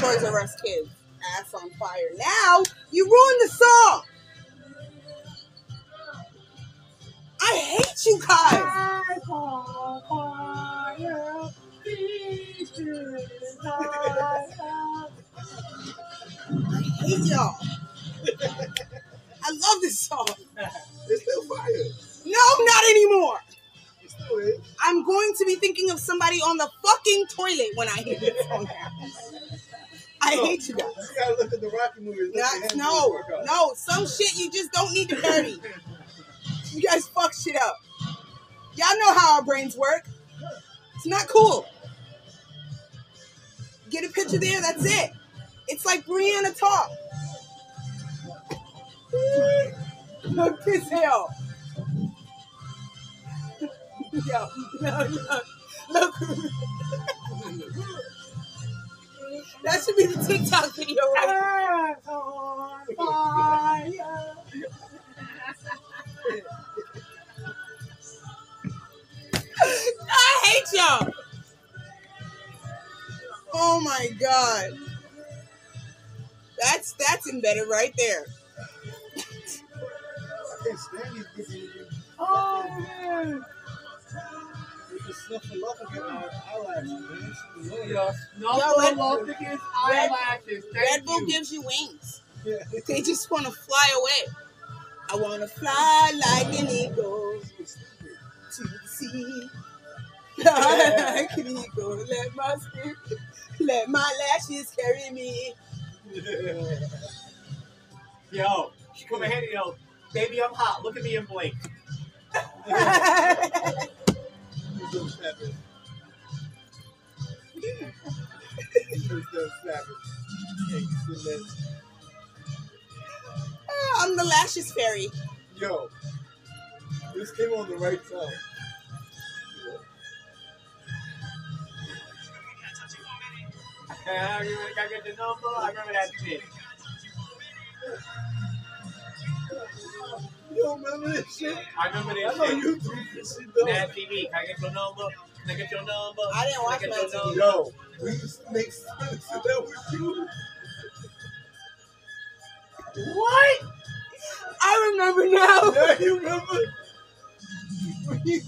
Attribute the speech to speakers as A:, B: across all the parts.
A: Toys R Us kids. Ass on fire. Now you ruined the song. I hate you guys. I hate y'all. I love this song.
B: It's still fire.
A: No, not anymore.
B: It still is.
A: I'm going to be thinking of somebody on the fucking toilet when I hear this song. I hate you guys.
B: You gotta look at the Rocky movies.
A: Not, no, no, some shit you just don't need to dirty. You guys fuck shit up. Y'all know how our brains work. It's not cool. Get a picture there, that's it. It's like Brianna talk. Look this hell. Yo, no. Look. that should be the TikTok video right I hate y'all. Oh my god. That's that's embedded right there.
B: They just snuffle up and get eyelashes, man. It's annoying.
C: Yo,
A: Yo,
C: Snuffle
A: Red- Red-
C: eyelashes.
A: Red
C: Thank
A: Bull
C: you.
A: gives you wings.
B: Yeah.
A: They just want to fly away. I want to fly like an eagle to the sea. like an eagle, let my spirit, let my lashes carry me.
C: Yo, she come ahead and yo, baby, I'm hot. Look at me and blink.
B: Who's gonna snap it? Who's gonna snap it? Hey, you see that?
A: I'm the lashes fairy.
B: Yo, this came on the right time.
C: I remember, I get the number. I remember that shit.
B: You don't remember this shit?
C: I remember this
B: I
C: this
B: know
C: shit.
B: you do this shit though.
C: Mad TV. Can I get your number? Can I get your number?
A: I didn't watch
C: Can I
A: Mad
C: your
A: TV.
C: number?
B: Yo, we used to make sense of that with you.
C: What?
A: I remember now.
B: Yeah, you remember? When he,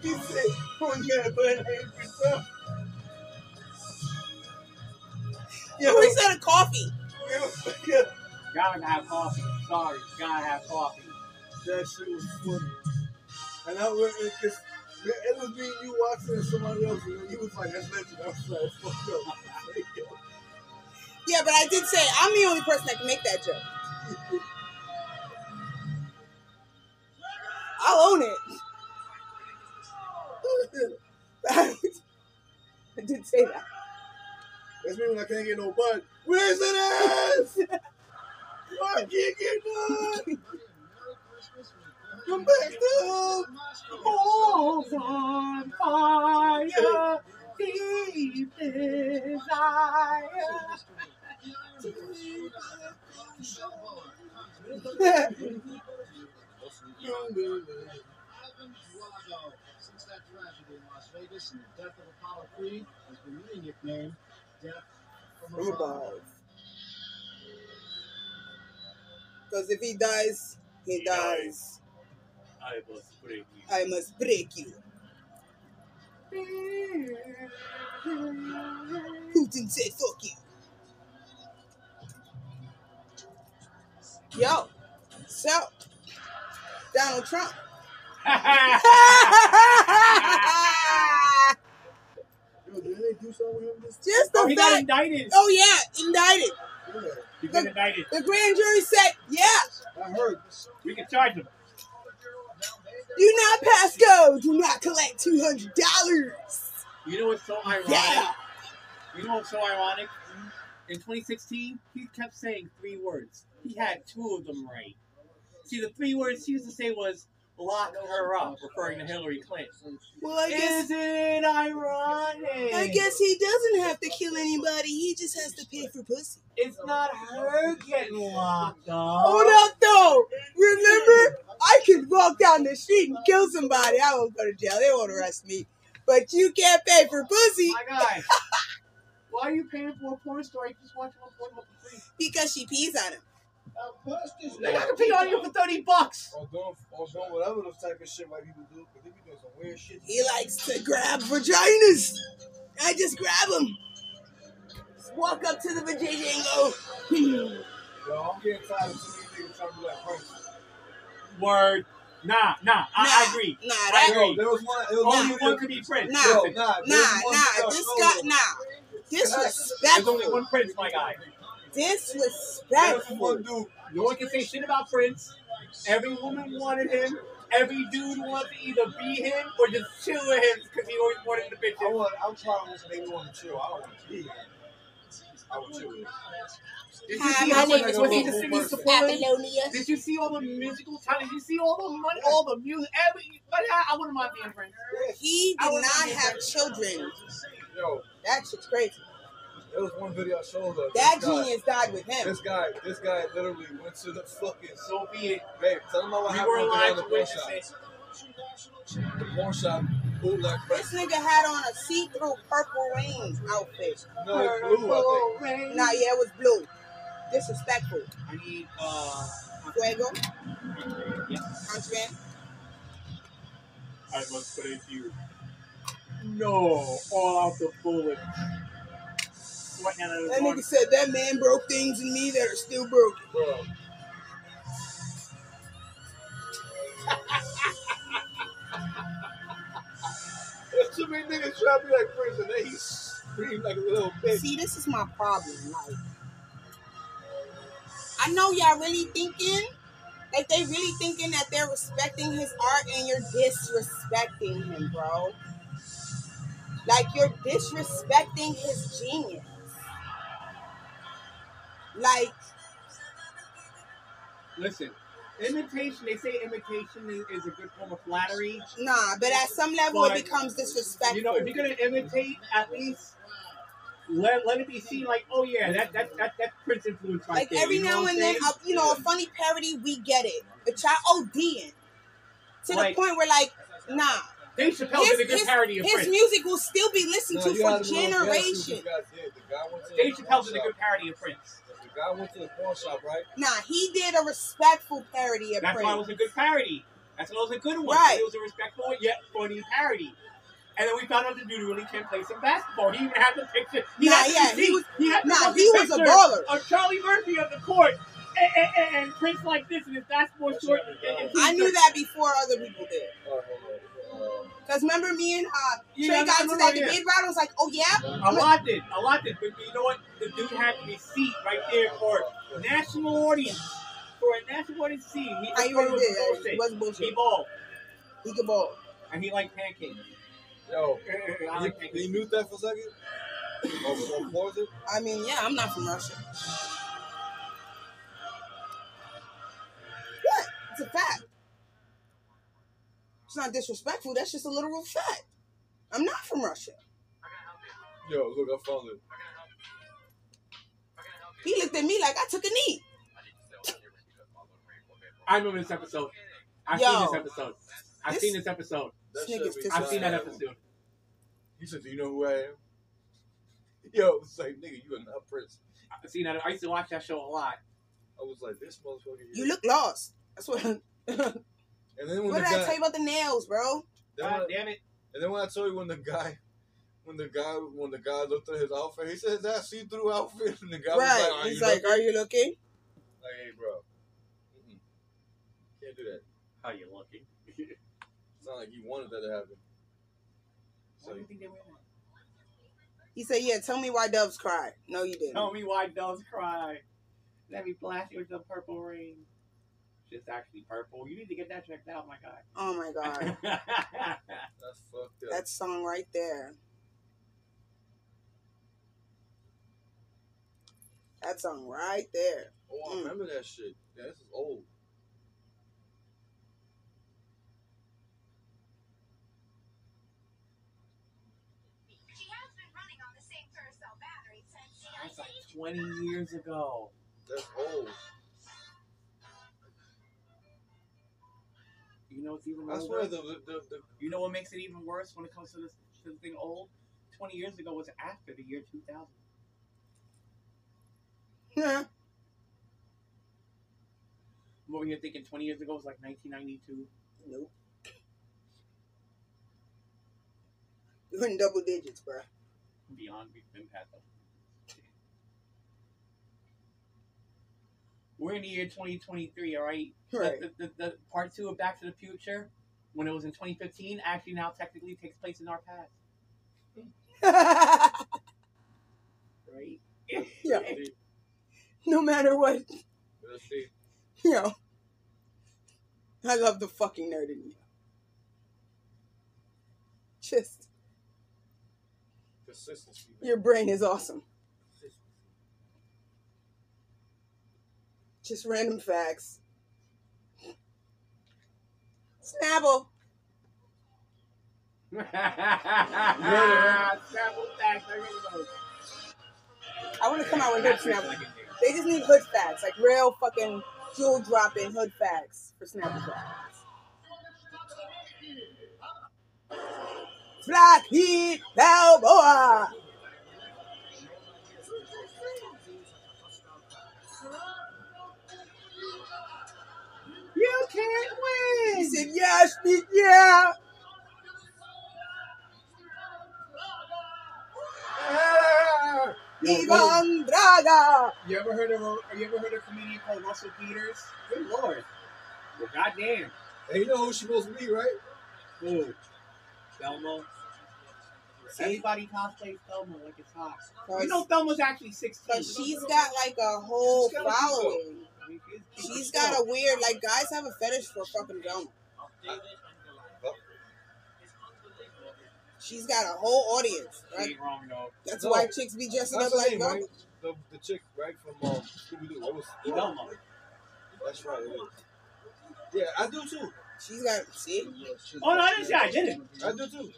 B: he said, oh, you gotta put an yourself. Yo,
A: We said a coffee.
B: yeah,
C: Gotta have coffee. Sorry, gotta have coffee.
B: That shit was funny. And I went, it, was me and you watching and somebody else, and he was like, that's legend. I was like, fuck up.
A: Yeah, but I did say I'm the only person that can make that joke. I'll own it. I did say that.
B: That's me when I can't get no butt. Where's it ass? I can't get none. Down.
C: On fire, deep desire.
D: Since that tragedy in Las Vegas and the death of Apollo Creed has been nicknamed Death from
A: above. Because if he dies, he,
C: He
A: dies.
C: I must break you.
A: I must break you. Putin said, fuck you. Yo, so, Donald Trump.
B: Yo, did they do something with him this
A: Just the
C: oh, he got indicted.
A: Oh, yeah, indicted.
B: yeah,
C: He got indicted.
A: The grand jury said, yeah,
B: I heard.
C: We can charge him.
A: Do not pass go. Do not collect $200.
C: You know what's so ironic?
A: Yeah.
C: You know what's so ironic? In 2016, he kept saying three words. He had two of them right. See, the three words he used to say was "lock her up," referring to Hillary Clinton.
A: Well, I guess.
C: Isn't it ironic?
A: I guess he doesn't have to kill anybody. He just has to pay for pussy.
C: it's not her getting locked up.
A: Hold up, though. Remember, I could walk down the street and kill somebody. I won't go to jail. They won't arrest me. but you can't pay for pussy
C: My guy. Why are you paying for a porn star? You just watch one porn for free.
A: because she pees on him.
C: Nigga, I can pee on you for 30 bucks.
B: Or doing, or doing whatever those type of shit white people do, because they be doing some weird shit.
A: He likes to grab vaginas. I just grab him. Just walk up to the vagina and go. hmm.
B: Yo, I'm getting tired of too many niggas trying to be like Prince.
C: Word. Nah, nah, I, I agree.
A: Nah,
C: I agree.
B: Yo, there was one. It was
C: Only
B: one
C: one could be Prince.
A: Nah.
B: Yo,
C: Listen,
B: nah,
A: nah,
B: there was one
A: nah. This
B: showed
A: guy,
B: her.
A: nah.
C: There's only one Prince, my guy.
B: There was
A: Disrespectful.
B: dude.
C: No one can say shit about Prince. Every woman wanted him. Every dude wanted to either be him or just chill with him because he always wanted the
B: I want, I'm trying to make me want to chill. I don't want to be. him. I would chill with him.
C: Did you see how much was he
B: Paul
C: the singing
B: Person.
C: supporter?
A: Apollonia.
C: Did you see all the musical talent? Did you see all the money, all the music, every? But I, I wouldn't mind being Prince.
A: He did not
C: not
A: have
C: friends.
A: children.
B: Yo,
A: That shit's crazy.
B: There was one video I showed her.
A: That
B: guy,
A: genius died with him.
B: This guy, this guy literally went to the fucking.
C: So be it.
B: Babe, tell him about what
C: We
B: happened
C: were
B: with
C: alive
B: the
C: to
B: porn
C: witness
B: shop. The porn shop, bootleg
A: This nigga had on a see-through purple rain outfit.
B: No, it's blue, I think.
A: Nah, yeah, it was blue. Disrespectful.
C: I need uh.
A: Fuego.
C: Yeah.
A: Contraband.
C: I must put it to you. No, all out the bullets. Sweating out of his
A: That nigga said that man broke things in me that are still broken.
B: Bro. There's too many niggas trying to be like Prince and then he screamed like a little bitch.
A: See, this is my problem. Like, I know y'all really thinking, like they really thinking that they're respecting his art and you're disrespecting him, bro. Like you're disrespecting his genius. Like,
C: Listen, imitation. They say imitation is, is a good form of flattery.
A: nah, but at some level
C: But,
A: it becomes disrespectful.
C: You know, if you're gonna imitate, at least let, let it be seen like, oh yeah, that that that that Prince influence right
A: like
C: there.
A: every
C: you know
A: now and
C: I'm
A: then, a, you know, a funny parody, we get it. But y'all ODing to
C: Like-
A: the point where, like, nah,
C: Dave Chappelle
A: his,
C: did a good
A: his-
C: parody of prince.
A: his
C: Prince.
A: music will still be listened
B: Nah,
A: to for
B: gotta know- you gotta see what
A: generations.
B: this guy did. The guy went to the
C: Dave Chappelle did a good parody of Prince.
B: The guy went to the porn shop, right?
A: Nah, he did a respectful parody of
C: That's why it was a good parody. That's why it was a good one.
A: Right.
C: It was a respectful yet funny parody. And then we found out the dude really can play some basketball. He even had the picture. He
A: Nah,
C: had the
A: yeah, he was-
C: He had the
A: nah, he was a
C: picture
A: baller.
C: Of Charlie Murphy on the court. And, and, and, and Prince like this in his basketball short. And, and
A: I knew that before other people did.
B: Oh, hold on.
A: Cause remember me and uh,
C: Yeah,
A: Trey
C: I
A: got into
C: remember,
A: that
C: yeah.
A: debate round. I was like, oh yeah,
C: A lot did. A lot did. But you know what? The dude had the receipt right there for national audience. For a national audience to see. He
A: I
C: just
A: really
C: thought it was
A: did.
C: bullshit.
A: It was
C: He
A: bullshit.
C: balled.
A: He could ball.
C: And he liked pancakes.
B: Yo,
C: I
B: you,
C: like pancakes.
B: you mute that for a second? Or, or it?
A: I mean, yeah, I'm not from Russia. What? It's a fact. It's not disrespectful. That's just a literal fact. I'm not from Russia.
B: Yo, look, I found it.
A: He looked at me like I took a knee.
C: I remember this episode. I've
A: Yo.
C: seen this episode. I've
A: This-
C: seen this episode.
B: That
A: This
B: shit
A: nigga's
B: be
A: just-
C: I've seen that episode.
B: He said, "Do you know who I am?" Yo, it's like, nigga, you are not Prince.
C: I've seen that. I used to watch that show a lot.
B: I was like, this motherfucker.
A: You look lost. That's what. what
B: And then when
A: did
B: the
A: I
B: guy,
A: tell you about the nails, bro?
C: God
B: when,
C: damn it.
B: and then when I told you when the guy, when the guy, when the guy looked at his outfit, he said, "Is that see-through outfit?" And the guy was
A: right.
B: like, "Are
A: He's
B: you
A: like,
B: looking?"
A: "Are you looking?"
B: Like, hey, bro, Mm-mm. can't do that.
C: How you looking?
B: It's not like you wanted that to happen. So,
C: What do you think they were?
A: He said, "Yeah, tell me why doves cry." No, you didn't.
C: Tell me why doves cry. Let me blast you with the purple rain. It's actually purple. You need to get that checked out, my guy.
A: Oh my god,
B: that's fucked up.
A: that song right there. That song right there.
B: oh, I
A: Mm.
B: remember that shit. Yeah, this is old.
E: She has been running on the same Duracell battery since
C: That's like 20 years ago.
B: That's old.
C: You know what's even
B: swear the the, the, the
C: You know what makes it even worse when it comes to this thing old 20 years ago was after the year 2000.
A: Yeah.
C: What were you thinking 20 years ago was like 1992?
A: Nope. You're in double digits, bro.
C: Beyond, we've been past them. We're in the year 2023, all right?
A: Right.
C: The, the, the part two of Back to the Future, when it was in 2015, actually now technically takes place in our past, right?
A: yeah. No matter what,
B: Let's see.
A: you know. I love the fucking nerd in you. Just,
B: Consistency. man.
A: your brain is awesome. Just random facts. Snapple.
C: Scrabble facts, I really know.
A: I want to come out with hood Snapple. They just need hood facts, like real fucking jewel dropping hood facts for Snapple facts. Blackheat Balboa.
C: You can't
A: He
C: win!
A: said, yes, yeah. Ivan Drago.
C: You ever heard of a you ever heard of a comedian called Russell Peters? Good lord. Well, goddamn.
B: Hey, you know who she supposed to be, right?
C: Who? Thelma. Everybody cosplays Thelma like it's hot. You know Thelma's actually 16.
A: But she's got like a whole following.
C: I mean, she's-
A: She's got a weird, like, guys have a fetish for fucking Velma. She's got a whole audience, right?
C: ain't wrong though.
A: That's
B: No.
A: why chicks be dressing up like
B: name,
A: Velma.
B: right? The, the chick, right, from um, Scooby Doo. What was
C: Thelma.
B: That's right. it is. Yeah, I do too.
A: She's got, see?
C: Oh no, I didn't say I didn't.
B: I do too.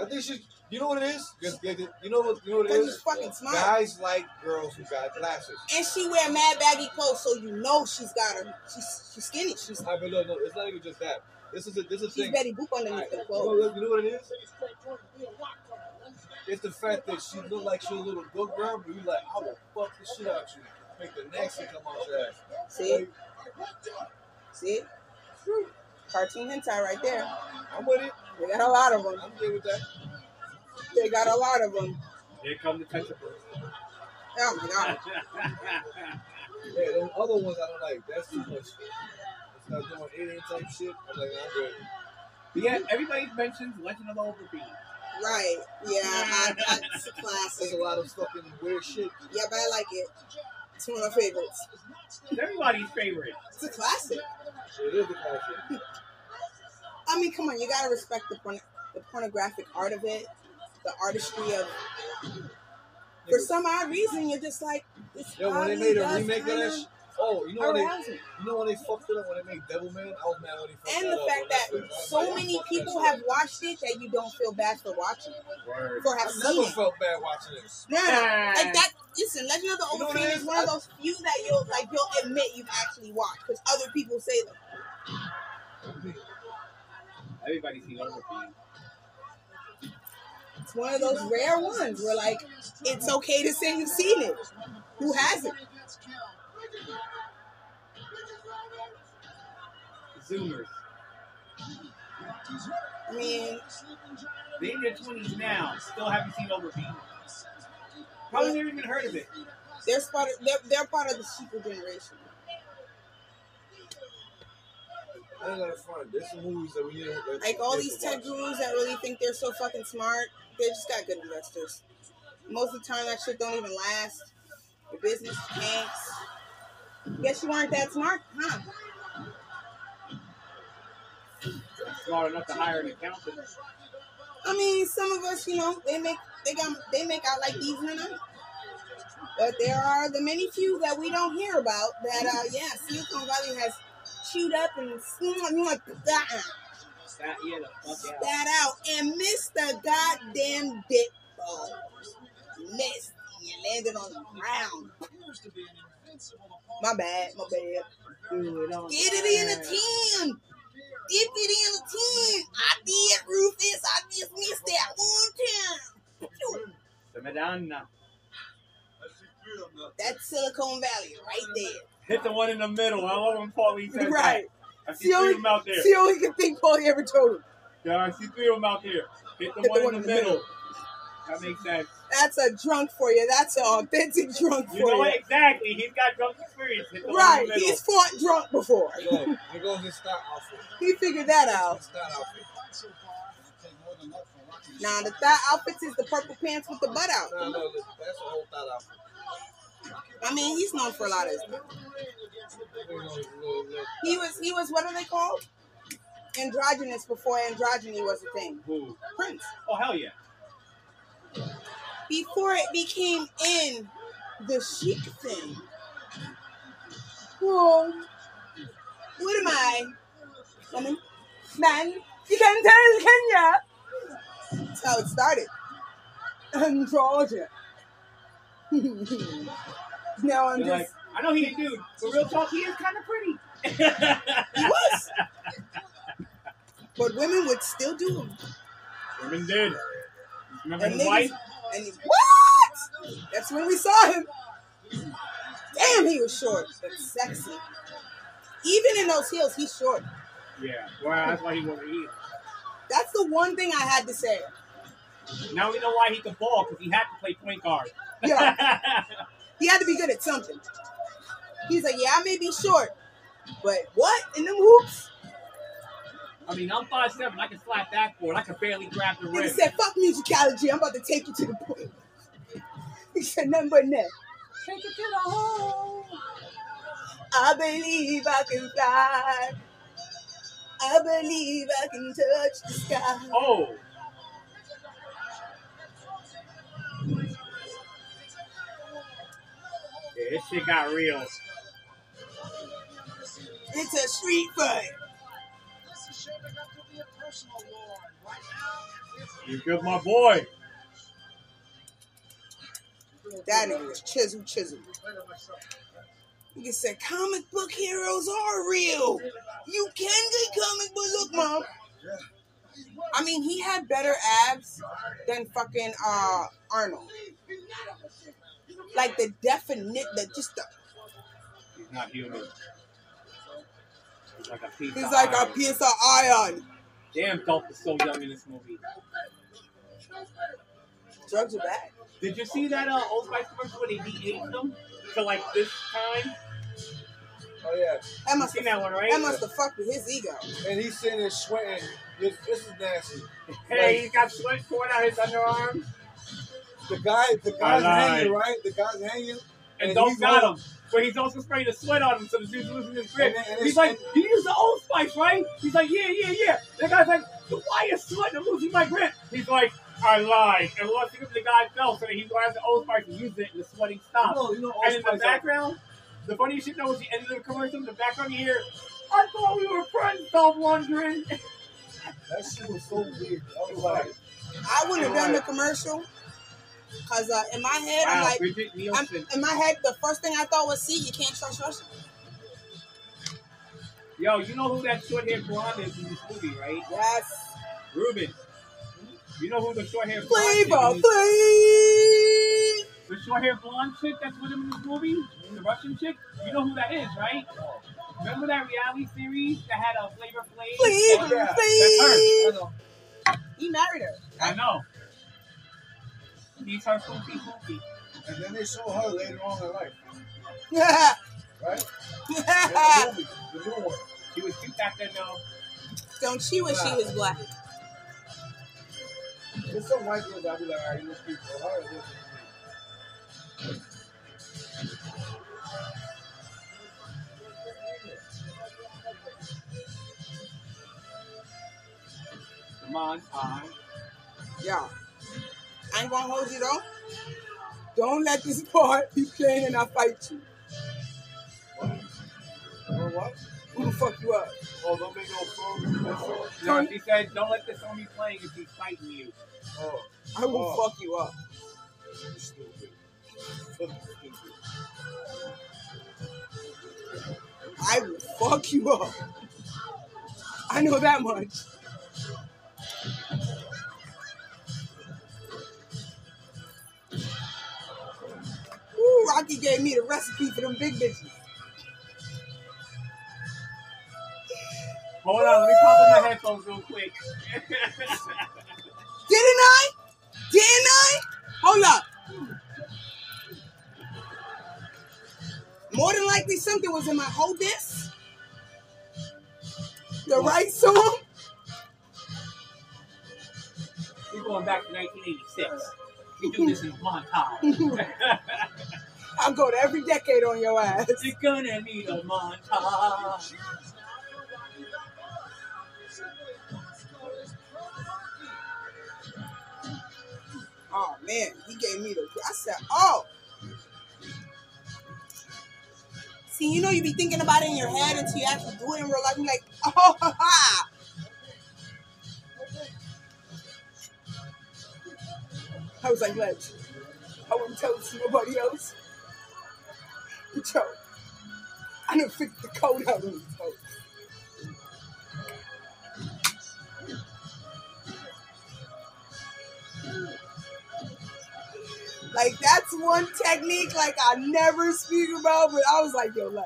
B: I think she. You know what it is? Just You know what? You know what it is?
A: fucking smart.
B: Guys like girls who got glasses.
A: And she wear mad baggy clothes, so you know she's got her. She's, she's skinny. She's,
B: I but no, no, it's not even just that. This is a this is
A: she's
B: thing.
A: Betty Boop underneath
B: Alright,
A: the
B: you know,
A: clothes.
B: you know what it is? It's the fact that she look like she's a little good girl, but you like, I will fuck the shit out you. Make the next thing come out your ass.
A: See? See? Cartoon hentai right there.
B: I'm with it.
A: They got a lot of them.
B: I'm good with that.
A: They got a lot of them.
C: Here come the tentacles.
A: Oh my god.
B: Yeah, those other ones I don't like. That's too much. It's not doing alien type shit. I'm like, I'm good.
C: But yeah, everybody mentions Legend of the Overfiend.
A: Right. Yeah, I, I, it's a
B: There's a lot of fucking weird shit.
A: Yeah, but I like it. It's one of my favorites.
C: It's everybody's favorite.
A: It's a classic.
B: It is the classic.
A: I mean, come on, you gotta respect the porn- the pornographic art of it, the artistry of. For some odd reason, you're just like, this
B: Yo, when they made a remake of
A: kinda
B: that, sh- oh, you know when they,
A: arouse
B: you know when they fucked it up when they made Devilman? I was mad when they fucked
A: And
B: that
A: the
B: up
A: fact
B: on
A: that
B: Netflix. I was
A: so
B: like,
A: many people have watched it that you don't feel bad for watching it,
C: Word.
A: for have
B: I
A: seen
B: never
A: it.
B: felt bad watching it.
A: No, like that. Listen, Legend of the
B: You know what
A: Overfiend
B: it
A: is
B: is?
A: one of those few that you'll like you'll admit you've actually watched because other people say them.
C: Everybody's seen Overfiend.
A: It's one of those rare ones where like it's okay to say you've seen it. Who hasn't?
C: Zoomers.
A: I mean,
C: They in their 20s now, still haven't seen Overfiend. Probably never even heard of it.
A: they're part of, they're, they're part of the super generation.
B: I ain't gonna front. There's some movies that we need to
A: Like all these tech gurus that really think they're so fucking smart, they just got good investors. Most of the time, that shit don't even last. The business tanks. Guess you weren't that smart, huh?
C: Smart enough to hire an accountant.
A: I mean, some of us, you know, they make they got they make out like these in the. But there are the many few that we don't hear about that uh yeah, Silicon Valley has chewed up and like
C: that. Spat, yeah, the fuck out.
A: Out and missed the goddamn dick ball. Missed. You landed on the ground. My bad, my bad. Dude, Get it in a ten. Dip it in a ten. I did, Rufus. I just
B: missed that one time. The Madonna.
A: That's Silicon Valley right there.
C: Hit the one in the middle. I love when Paulie says
A: Right.
C: that. I see
A: See
C: three
A: he-
C: of them out there.
A: See all he can think Paulie ever told him.
C: Yeah, I see three of them out there. Hit the, one, in the, middle. That makes sense.
A: That's a drunk for you. That's an authentic drunk
C: You
A: for
C: know
A: you.
C: what? Exactly. He's got drunk experience. Hit the
A: Right.
C: one in the.
A: He's fought drunk before.
B: Look, here goes his style outfit.
A: He figured that out.
B: His style outfit.
D: So far, it'll take more than that for Rocky to
A: Now the thigh outfits is the purple pants with the butt out.
B: No, no, that's a whole style outfit.
A: I mean, he's known for a lot of stuff. He was he was what are they called? Androgynous before androgyny was a thing.
C: Who?
A: Prince.
C: Oh, hell yeah.
A: Before it became in the chic thing. Whoa. What am I? Woman? Man? You can tell, can ya? That's how it started. Androgyny. now I'm
C: You're
A: just
C: like, I know he's a dude, but real talk, he is kind of pretty.
A: He was. But women would still do him.
C: Women did. Remember
A: And
C: his
A: niggas,
C: wife?
A: and he, what? That's when we saw him. Damn, he was short, but sexy. Even in those heels, he's short.
C: Yeah. Well, that's why he wasn't eating.
A: That's the one thing I had to say.
C: Now we know why he could ball, because he had to play point guard.
A: Yeah, he had to be good at something. He's like, yeah, I may be short, but what in them hoops?
C: I mean, I'm five seven. I can slap backboard. I can barely grab the
A: Nigga
C: He
A: said, fuck musicology. I'm about to take you to the point. He said, nothing but net. Take it to the hole. I believe I can fly. I believe I can touch the sky.
C: Oh. Yeah, this shit got real.
A: It's a street fight.
D: This is shaping up to be a personal war. Right now, it's
C: You good, my boy.
A: That nigga was chisel, chisel. Nigga said, comic book heroes are real. You can get comic book. Look, mom. I mean, he had better abs than fucking uh Arnold. Like the definite, the just the.
C: He's not human. He's like a piece
A: He's
C: of
A: like a
C: iron.
A: piece of iron.
C: Damn, Dolph is so young in this movie.
A: Drugs are bad.
C: Did you see that uh, Old Spice commercial where they de-aged them to like this time?
B: Oh yeah,
A: That
C: You
A: must
C: seen
A: have,
C: that one, right?
A: that must have fucked with his ego.
B: and he's sitting there sweating. This, this is nasty.
C: Hey, he's got sweat pouring out his underarms,
B: The guy, the guy's hanging, right? The guy's hanging.
C: and
B: And he's
C: got him. But he's also spraying the sweat on him, so the dude's losing his grip. He's like, "You use the Old Spice, right?" He's like, "Yeah, yeah, yeah." The guy's like, "So "Why you sweating? I'm losing my grip." He's like, "I lied." And once the guy fell, so he grabs the Old Spice and uses it, and the sweating stops.
B: No, you know,
C: And in the background, the funny shit though was the end of the commercial. In the background, you hear, "I thought we were friends." Dolph Lundgren.
B: that shit was so weird. I was like,
A: I wouldn't have done the commercial because uh, in my head, I'm like, I'm, in my head, the first thing I thought was, see, you can't trust Russia.
C: Yo, you know who that short-haired blonde is in this movie, right?
A: Yes.
C: Ruben. You know who the short-haired blonde
A: Flavor,
C: is?
A: flavor.
C: The short-haired blonde chick that's with him in this movie, the Russian chick. You know who that is, right? Remember that reality series that had a Flavor Flav?
A: Flavor, flavor. He married her.
C: I know. He's her poopy poopy.
B: And then they show her later on in life,
A: Yeah.
B: right? In the movie, the new one.
C: She was cute back then, though.
A: Don't she wish she was black?
B: There's some white girls I'll be like, all right, you look cute. But her, listen to me.
C: The montage.
A: Yeah. I ain't gonna hold you though. Don't let this part be playing and I fight you.
B: Or what?
A: I'm gonna fuck you up.
B: Oh, don't make no phone.
C: No, she said, don't let this song be playing if he's fighting you.
B: Oh.
A: oh, I will
B: Oh.
A: fuck you up.
B: you stupid. Fucking stupid.
A: I will fuck you up. I know that much. Rocky gave me the recipe for them big bitches.
C: Hold on, let me pop in my headphones real quick.
A: Didn't I? Didn't I? Hold up. More than likely, something was in my hold this. The right song.
C: We're going back to 1986. We do this in montage.
A: I'll go to every decade on your ass.
C: You're gonna need a montage.
A: Oh man, he gave me the. I said, oh. See, you know, you be thinking about it in your head until you actually do it in real life. You're like, oh, ha, ha. I was like, Ledge, I wouldn't tell this to nobody else. But yo, I done figured the code out on these folks. Like that's one technique like I never speak about, but I was like, yo, Ledge.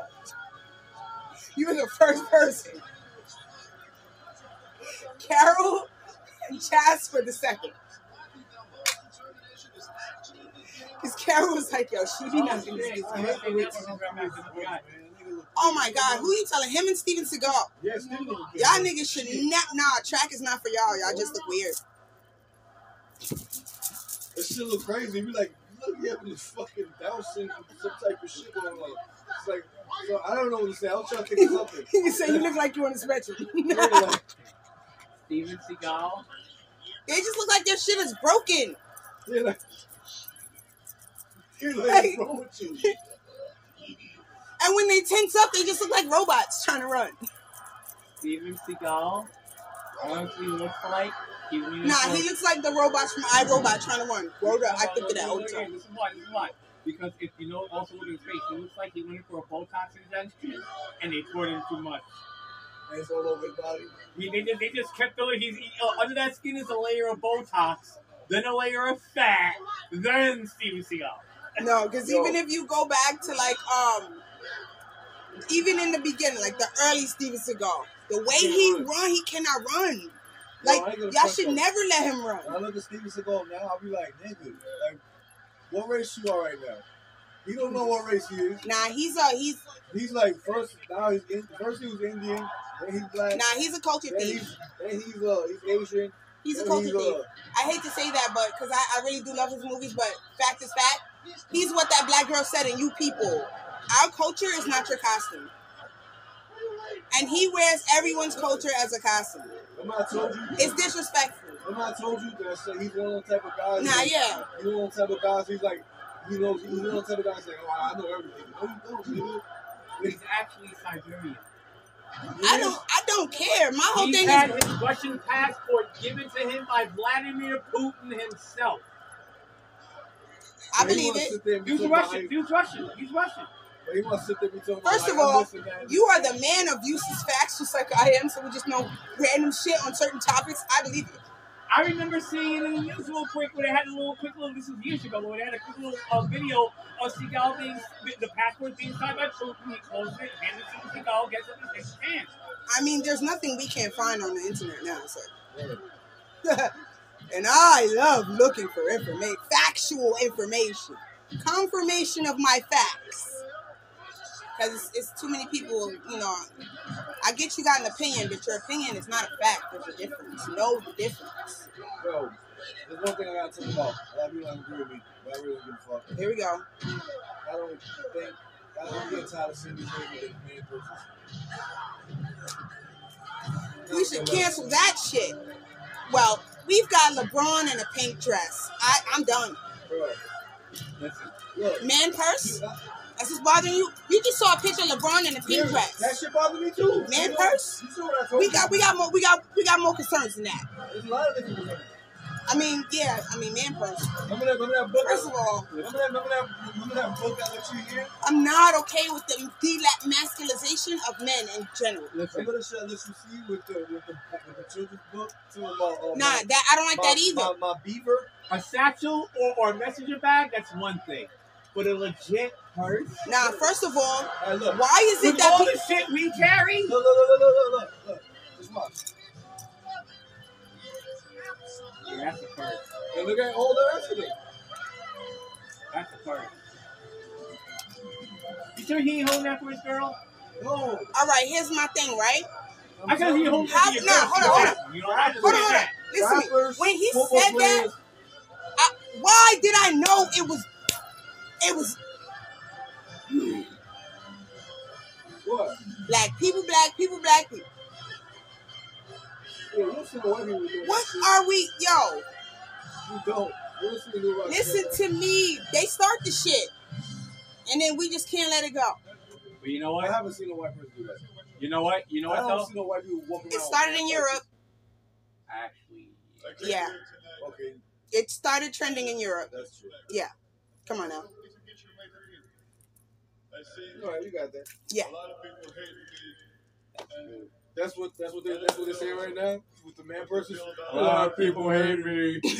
A: You were the first person. Carol and Jasper the second. Because Carol was like, yo, she be nothing. this bitch. Oh my God, who are you telling? Him and Steven Seagal.
B: Yeah, Steven.
A: Y'all niggas should not, nah, track is not for y'all. Y'all just look weird.
B: This shit look crazy. You be like, look, you having this fucking Down syndrome, some type of shit going on. It's like, so I don't know what to say. I was trying to think of something.
A: you say you look like you on the spectrum.
B: Yeah,
C: Steven Seagal.
A: they just look like their shit is broken.
B: yeah, like, you're like,
A: Hey.
B: wrong with you?
A: And when they tense up, they just look like robots trying to run.
C: Steven Seagal. Honestly, looks like he went
A: Nah,
C: for-
A: he looks like the robots from iRobot trying to run. Rhoda, I think of that all the time.
C: This is why. This is why. Because if you know, also look at his face, he looks like he went in for a Botox injection, and they poured in too much.
B: And it's all over his body.
C: He, they, just, they just kept filling. He's he, uh, under that skin is a layer of Botox, then a layer of fat, then Steven Seagal.
A: No, because even if you go back to like um, even in the beginning, like the early Steven Seagal, the way he
B: run.
A: run, he cannot run. Like
B: I
A: y'all should
B: though.
A: never let him run.
B: When I look at Steven Seagal now, I'll be like, nigga, like, what race you are right now? He don't know what race he is.
A: Nah, he's a he's
B: He's like first now he's in, first he was Indian, then he's black,
A: nah he's a culture
B: then
A: thief.
B: he's then he's uh he's Asian,
A: He's a culture
B: he's,
A: thief.
B: uh,
A: I hate to say that, but because I, I really do love his movies, but fact is fact. He's what that black girl said in You People. Our culture is not your costume. And he wears everyone's culture as a costume.
B: Remember I told you?
A: It's disrespectful.
B: Remember I told you that I he's one of those type of guys.
A: Nah,
B: that-
A: yeah.
B: He's one of those type of guys. He's like, he knows. He's one of those type of guys like, oh, I know everything. No, you don't, nigga.
C: He's actually Siberian.
A: I don't I don't care. My whole
C: He
A: thing
C: had
A: is
C: his Russian passport given to him by Vladimir Putin himself.
A: I
B: But he
A: believe
B: wanna
A: it.
B: sit there and be
C: He's
B: talking about
C: Russian.
B: how-
C: He's Russian. He's Russian.
B: But he wants to sit there and be talking about
A: First
B: like,
A: of all,
B: this and that.
A: You are the man of useless facts, just like I am, so we just know random shit on certain topics. I believe it.
C: I remember seeing it in the news real quick where they had a little quick little, this was years ago, where they had a quick little uh, video of Seagal being, the passport being signed by Putin. He closed it, handed it to Seagal, gets up and shakes his hands.
A: I mean, there's nothing we can't find on the internet now, so. and I love looking for information, factual information, confirmation of my facts. Because it's, it's too many people, you know. I get you got an opinion, but your opinion is not a fact. There's a difference. Know the difference.
B: There's one thing I gotta talk about. A lot of people don't agree with me, but I really don't give a fuck.
A: Here we go.
B: I don't think I don't get tired of seeing these niggas with man purses.
A: We should cancel that shit. Well, we've got LeBron in a pink dress. I, I'm done.
B: Bro,
C: Listen,
B: look.
A: Man purse? That's what's bothering you? You just saw a picture of LeBron in a pink dress.
B: That shit bothered me too.
A: Man
B: You know-
A: purse?
B: You saw what I told
A: We
B: you.
A: got we got more we got we got more concerns than that.
B: There's a lot of.
A: I mean, yeah, I mean man purse.
B: Remember that, remember that book?
A: First of all,
B: remember that, remember that, remember that book I let you hear?
A: I'm not okay with the demasculization of men in general.
C: listen.
B: Remember the shit I let you see with the with the, with the children's book? About uh,
A: Nah,
B: my,
A: that I don't like
B: my,
A: that either.
B: My, my beaver.
C: A satchel or, or a messenger bag, that's one thing. But a legit purse?
A: Now, first of all,
B: Hey, look.
A: why is it that
C: all
A: people?
C: the shit we carry?
B: Look, look, look, look, look, look, look. Just watch.
C: Yeah, that's a purse.
B: And look at all the rest of it.
C: That's a purse. You sure he ain't holding that for his girl?
B: No.
A: All right, here's my thing, right?
C: I got he holding
A: How-
C: that for your
A: nah,
C: girl.
A: hold on, hold on.
C: You to
A: Hold on, hold on. Listen.
B: Rappers,
A: when he said that. I, why did I know it was? It was
B: What?
A: black people, black people, black people. What are we, yo?
B: You don't. You don't see nobody
A: Listen to me. They start the shit, and then we just can't let it go.
C: But you know what?
B: I haven't seen no white person do that.
C: You know what? You know what?
B: I
C: what
B: don't
C: though?
B: see no white people walking
A: It started in Europe.
C: Actually,
A: Yeah,
B: Okay,
A: it started trending in Europe.
B: that's true. Yeah.
A: Come on now.
B: All right, you got that.
A: Yeah.
B: That's what that's what they that's what they're saying right now with the man versus.
C: A lot of people hate me.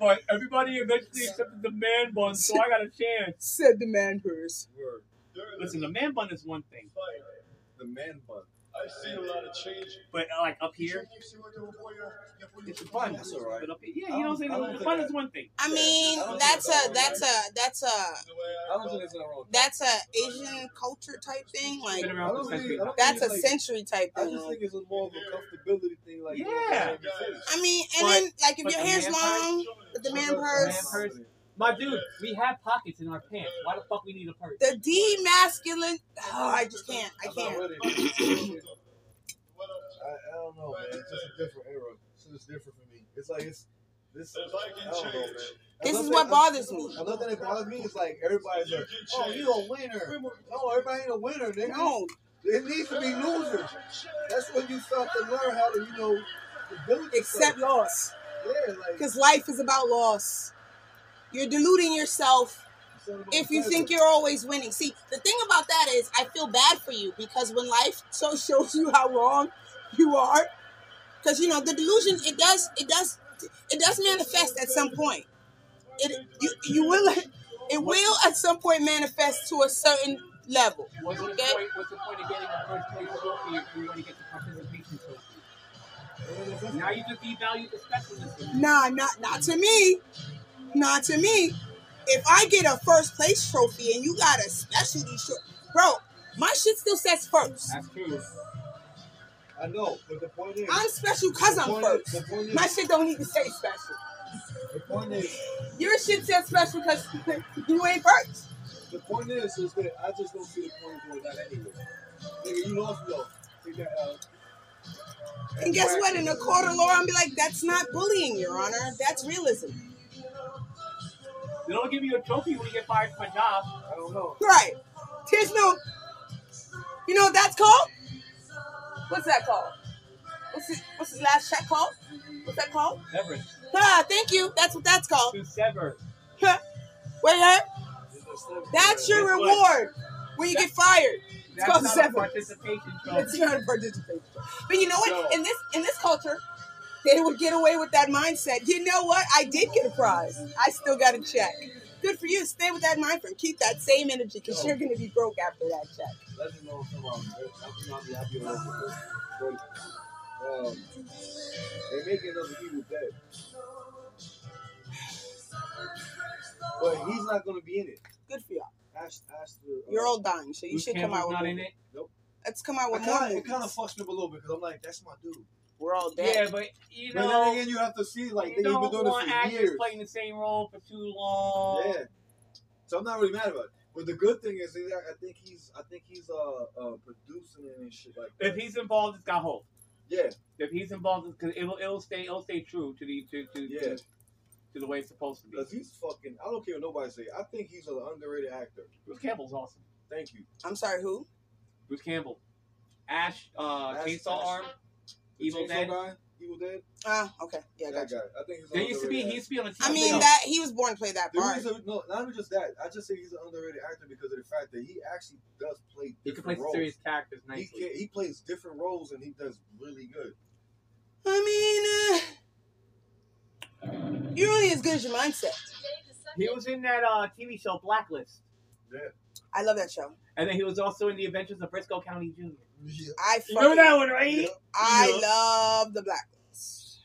C: but everybody eventually accepted the man bun, so I got a chance.
A: Said the man purse.
C: Listen, the man bun is one thing,
B: The man bun.
D: I've seen a lot of change.
C: but uh, like up here,
B: It's a bun. That's all right.
C: but up here, yeah, you know what I'm saying.
B: Don't
C: The
B: think
C: bun is one thing.
A: I mean,
B: I don't
A: that's a
B: that's
A: that's a that's a
B: I don't think there's nothing wrong.
A: that's a Asian culture type thing. Like
B: I don't think. I don't
A: that's a
B: like,
A: century type
B: I
A: thing.
B: just think it's more of a comfortability thing. Like you know,
C: Yeah.
B: like your face.
A: I mean, and
C: But-
A: then like if your hair's long, with the man
B: Man
A: purse,
C: purse. My dude, we have pockets in our pants. Why the fuck we need a purse?
A: the demasculine. Oh, I just can't. I can't.
B: I, I don't know, man. It's just a different era. So it's just different for me. It's like it's this. I don't know, man.
A: This is what bothers me.
B: Another thing that bothers me is like everybody's like, "Oh, you a winner." No, everybody ain't a winner, nigga.
A: No,
B: It needs to be losers. That's when you start to learn how to, you know, to
A: accept
B: yourself.
A: loss.
B: Yeah, like
A: Because life is about loss. You're deluding yourself
B: it's not about
A: if you think you're always winning. See, the thing about that is, I feel bad for you because when life so shows you how wrong you are, because you know the delusion, it does, it does, it does manifest at some point. It you you will it will at some point manifest to a certain level.
C: What's the
A: Okay.
C: point? What's the point of getting a first place trophy if you get the participation trophy? Now you just devalue the specialness.
A: Nah, not not to me. Not to me. If I get a first place trophy and you got a specialty trophy, bro, my shit still says first.
C: That's true.
B: I know, but the point is,
A: I'm special because I'm first.
B: is,
A: My shit don't need to say special.
B: the point is,
A: Your shit says special because you ain't first.
B: the point is, is that I just don't see the point of doing that anyway. Nigga, you lost, that
A: And guess what? In a court of law, I'm be like, that's not bullying, Your Honor. That's realism.
C: They don't give you a trophy when you get fired from a job.
B: I don't know.
A: Right. There's no. You know what that's called? What's that called? What's his, what's his last check called? What's that called?
C: Severance.
A: Ah, thank you. That's what that's called.
C: To sever.
A: Wait, huh?
B: It's
A: That's your
C: Guess what?
A: reward when you get fired.
C: That's
A: called
C: a
A: severance.
C: participation trophy.
A: It's not a participation. But you know what?
B: No.
A: In this in this culture, they would get away with that mindset. You know what? I did get a prize. I still got a check. Good for you. Stay with that mind frame. Keep that same energy because you're going to be broke after that check.
B: Let me know if I'm. I'm not be happy with it. But, um, they're making other people dead. But he's not going to be in it.
A: Good for y'all.
B: Ask, ask the. uh,
A: You're all dying, so you
C: Bruce
A: should come out with
C: not in it. Nope.
A: Let's come out with more.
B: kinda, it
A: movies.
B: kind of fucks me up a little bit because I'm like, that's my dude.
A: We're all dead.
C: Yeah, but you know,
B: But then
C: know,
B: again, you have to see like they've been
C: don't
B: doing this
C: want
B: for
C: actors
B: years.
C: playing the same role for too long.
B: Yeah. So I'm not really mad about it. But the good thing is, is I think he's, I think he's uh, uh producing it and shit like that.
C: If he's involved, it's got hope.
B: yeah,
C: If he's involved, because it'll it'll stay it'll stay true to the to to,
B: yeah.
C: to, to the way it's supposed to be.
B: Because he's fucking. I don't care what nobody say. I think he's an underrated actor.
C: Bruce Campbell's awesome.
B: Thank you.
A: I'm sorry, who?
C: Bruce Campbell, Ash, uh,
B: Ash-
C: Chainsaw
B: Ash-
C: Arm,
B: The
C: Evil Dead.
B: Guy, Evil Dead.
A: Ah, okay. Yeah,
B: that
A: got you.
B: guy. I think he's. an
C: There used to be
B: underrated
C: he used to be on a TV
A: I mean,
C: show.
A: that he was born to play that
B: The
A: part.
B: reason, no, not even just that. I just say he's an underrated actor because of the fact that he actually does play
C: he can play
B: roles.
C: serious characters
B: He, can, he plays different roles and he does really good.
A: I mean, uh, you're only as good as your mindset.
E: Today, the sun
C: He was in that uh, TV show Blacklist,
B: Yeah.
A: I love that show.
C: and then he was also in The Adventures of Brisco County Jr.
B: Yeah.
A: I
C: You remember that one, right?
B: Yeah.
A: I
C: Yeah.
A: love the Blacklist.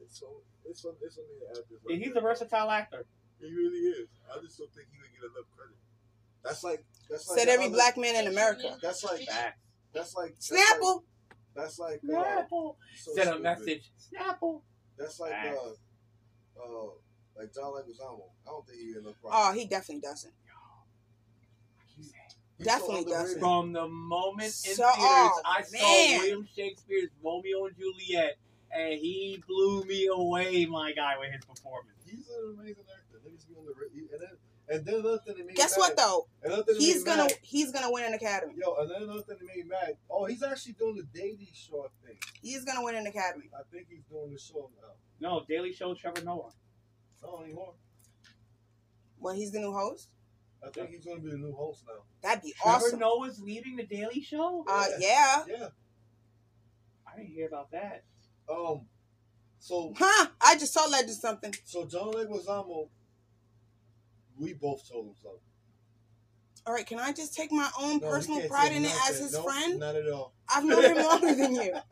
B: It's so it's so it's so many actors.
C: Yeah,
B: like
C: he's
B: that.
C: a versatile actor.
B: He really is. I just don't think he would get enough credit. That's like that's like
A: Said
B: the
A: every
B: other-
A: black man in America.
B: That's like that's like that's like-
A: Snapple.
B: That's like uh,
C: Snapple.
B: so
C: Send a
B: stupid.
C: message. Snapple.
B: That's like
C: Facts.
B: uh uh like John Leguizamo. I don't think he get enough
A: Oh, he definitely doesn't.
B: He's
A: definitely doesn't.
C: From the moment in
A: So-
C: theaters
A: oh,
C: I saw. William Shakespeare's Romeo and Juliet, and he blew me away, my guy, with his performance.
B: He's an amazing actor. Niggas be on the and then and then another thing that made me
A: Guess
B: mad,
A: what though?
B: Thing that
A: He's gonna
B: mad,
A: he's gonna win an academy.
B: yo, and then another thing that made me mad. Oh, he's actually doing the Daily Show thing.
A: He's gonna win an academy.
B: I think he's doing the show now.
C: No, Daily Show, Trevor Noah.
B: Not anymore.
A: When he's the new host,
B: I think he's gonna be the new host now.
A: that'd be
C: Trevor
A: awesome.
C: Noah's leaving the Daily Show?
A: Uh, yeah.
B: Yeah.
C: I didn't hear about that.
B: Um. So
A: Huh? I just saw that Legend something.
B: so John Leguizamo. We both told him something.
A: All right, can I just take my own
B: No,
A: personal pride in it as his
B: Nope,
A: friend?
B: Not at all.
A: I've known him longer than you.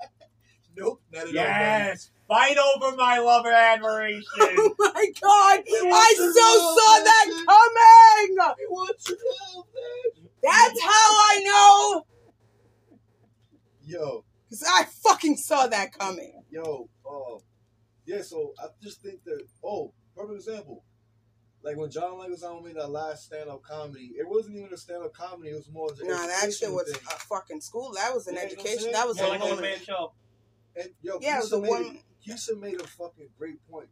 B: Nope. Not at all.
C: Yes! Fight over my love and admiration!
A: Oh my god! I so saw that
B: man.
A: coming!
B: buddy. He wants to know, man.
A: That's how I know!
B: Yo,
A: Because I fucking saw that coming.
B: yo, uh, yeah. So I just think that. Oh, perfect example. Like when John Leguizamo made that last stand-up comedy, it wasn't even a stand-up comedy. It was more of an
A: Nah, that shit was
B: thing.
A: a fucking school. That was an
B: Yeah, you know
A: education. That was
C: yeah,
A: a
C: like a one
A: moment.
C: Man show.
B: And yo,
A: Yeah, it
B: Keisha
A: a
B: made
A: one.
B: Keisha made a fucking great point.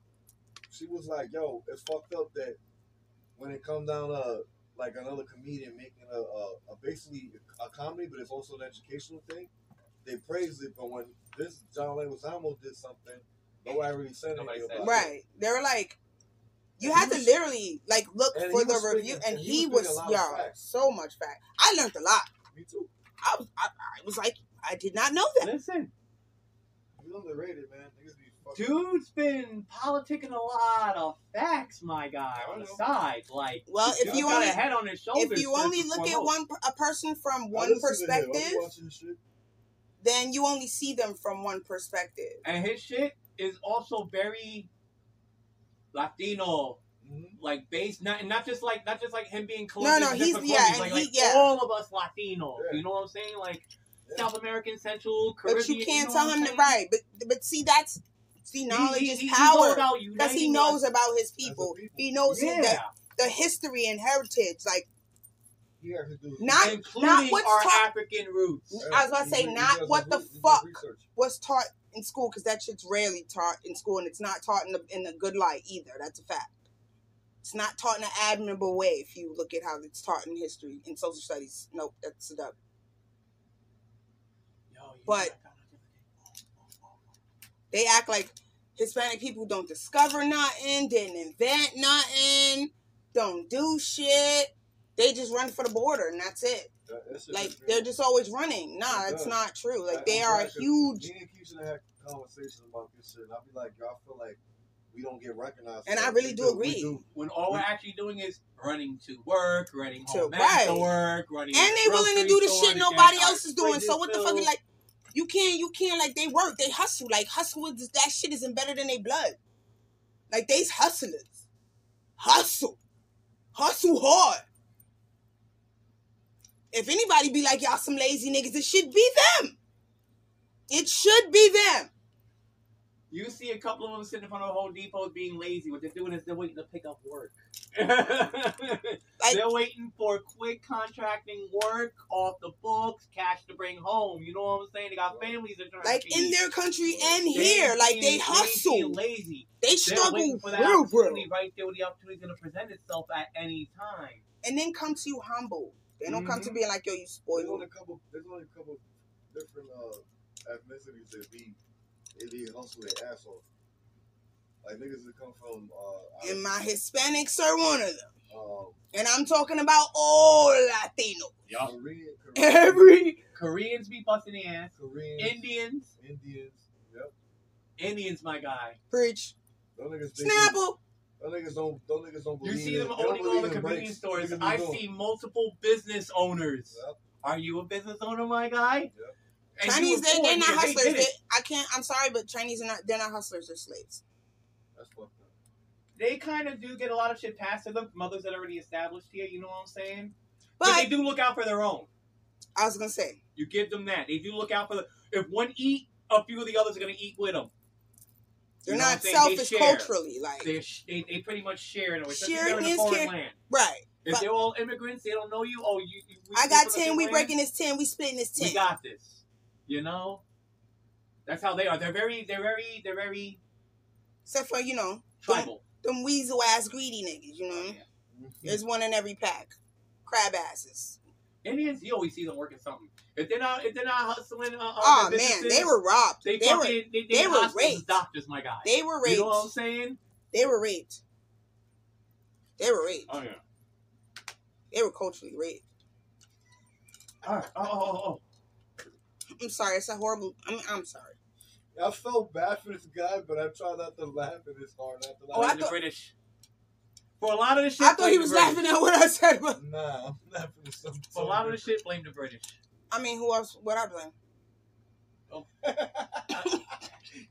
B: She was like, "Yo, it's fucked up that when it come down to like another comedian making a, a, a basically a comedy, but it's also an educational thing. They praised it, but when this John Leguizamo did something, nobody really said
C: Nobody
B: anything
C: said
B: about it.
A: Right. They were like, you
B: And
A: had
B: he
A: to
B: was-
A: literally like look for the
B: was
A: review,
B: speaking-
A: and
B: and
A: he
B: he
A: was,
B: was speaking a lot of
A: yeah,
B: facts.
A: so much fact. I learned a lot.
B: Me too.
A: I was, I, I was like, I did not know that.
C: Listen,
B: He's underrated, man. Niggas be fucking.
C: dude's been politicking a lot of facts, my guy, on the side. Like,
A: Well, if you
C: got
A: only
C: a head on his shoulders.
A: if you only look at one a person from one
B: listen to him. I be
A: perspective,
B: watching this shit.
A: then you only see them from one perspective.
C: and his shit is also very Latino,
B: Mhm.
C: like based not not just like not just like him being
A: No,
C: Colombian.
A: no,
C: for
A: he's- yeah,
C: Colombians, like,
A: he-
C: like
A: yeah.
C: all of us Latinos.
B: Yeah.
C: You know what I'm saying? Like
B: Yeah.
C: South American, Central, Caribbean.
A: But you can't
C: know
A: tell him
C: I'm
A: to
C: saying?
A: right. But but see, that's see, knowledge
C: he-
A: is power because he
C: uniting
A: knows
C: us.
A: about his people.
B: people.
A: He knows
C: Yeah,
A: the, the history and heritage. Like
B: He has to do.
A: not
C: including
A: not what's
C: our
A: taught
C: African roots.
A: I was about to say,
B: He- he
A: not what the
B: re-
A: fuck. was taught in school because that shit's rarely taught in school and it's not taught in a, in a good light either. That's a fact. It's not taught in an admirable way if you look at how it's taught in history in social studies. Nope, that's a dub.
C: Yo, you
A: But-
C: know what I found out the other day?
A: They act like Hispanic people don't discover nothing, didn't invent nothing, don't do shit. They just run for the border and that's it.
B: That- that
A: Like
B: is
A: they're just always running. Nah,
B: It
A: it's not true. Like
B: I-
A: they
B: I'm
A: are
B: glad 'cause
A: huge.
B: Me and Keisha had conversations about this shit, I'll be like, y'all feel like we don't get recognized.
A: And I really
B: we
A: do agree.
B: do.
C: when all we're actually doing is running to work, running
A: To-
C: home after
A: right.
C: work, running
A: and
C: to
A: they
C: the
A: willing to do the shit nobody else is doing. So what the fuck?
C: filled.
A: Like you can't, you can't like they work, they hustle. Like hustle is that shit is embedded in their blood. Like they's hustlers, hustle, hustle hard. If anybody be like y'all some lazy niggas, it should be them. It should be them.
C: You see a couple of them sitting in front of Home Depot being lazy. What they're doing is they're waiting to pick up work. they're waiting for quick contracting work off the books, cash to bring home. You know what I'm saying? They got families that are trying
A: Like
C: to
A: in
C: feed.
A: their country and
C: They
A: here, like
C: being-
A: they hustle,
C: being lazy.
A: they
C: They're
A: struggle
C: waiting for that
A: real, real,
C: opportunity right there where the opportunity going to present itself at any time.
A: and then come to you humble. They don't come to
C: Mhm.
A: being like yo, you spoiled.
B: There's
A: spoiled.
B: only a couple. There's only a couple different uh, ethnicities that be they be hustle their ass off. Like niggas that come from uh,
A: And my Hispanics are one of them.
B: um,
A: And I'm talking about all Latino.
B: Korean, Korean,
A: Every
C: Koreans be busting the ass.
B: Koreans,
C: Indians,
B: Indians. Yep.
C: Indians, my guy.
A: preach.
B: Those niggas think
A: Snapple.
B: Them niggas don't. Them niggas don't believe.
C: You
B: see
C: them
B: they don't
C: owning all the convenience
B: breaks.
C: stores. I see multiple business owners.
B: Yep.
C: Are you a business owner, my guy? And
A: Chinese, they, they're not
C: here. They
A: hustlers. They. I can't. I'm sorry, but Chinese are not. They're not hustlers. They're slaves.
B: That's fucked up.
C: They kind of do get a lot of shit passed to them Mothers that are already established here. You know what I'm saying?
A: But
C: But, they do look out for their own.
A: I was gonna say,
C: You give them that. They do look out for the. If one eat, a few of the others are gonna eat with them.
A: they're
C: You know
A: not
C: I'm? They
A: selfish
C: share.
A: culturally. Like
C: They, they they pretty much share in a way.
A: Sharing
C: they're in a
A: is
C: foreign
A: care-
C: land.
A: right.
C: If
A: But-
C: they're all immigrants, they don't know you. Oh, you. you we
A: I got ten. We
C: land,
A: breaking this ten. We splitting this ten.
C: We
A: ten.
C: got this. You know. That's how they are. They're very. They're very. They're very
A: Except for you know
C: tribal.
A: them weasel ass greedy niggas. You know,
C: Yeah.
A: there's one in every pack. Crab asses.
C: Indians, you always see them working something. If they're not, if they're not hustling, uh,
A: Oh man, they were robbed.
C: They,
A: They, were.
C: they, they,
A: they were raped.
C: Doctors, my guy.
A: They were raped.
C: You know what I'm saying?
A: They were raped. They were raped.
C: Oh yeah.
A: They were culturally raped.
C: All right. Oh, oh, oh, oh.
A: I'm sorry. It's a horrible. I'm. I'm sorry.
B: I felt bad for this guy, but I tried not to laugh at his hard. Not to laugh.
A: Oh, I
C: Blame the
A: thought-
C: British. For a lot of the shit,
A: I thought he
C: the
A: was
C: British.
A: laughing at what I said, but
B: Nah, I'm laughing at something.
C: For a lot of the shit, blame the British.
A: I mean, who else? What I blame? Oh.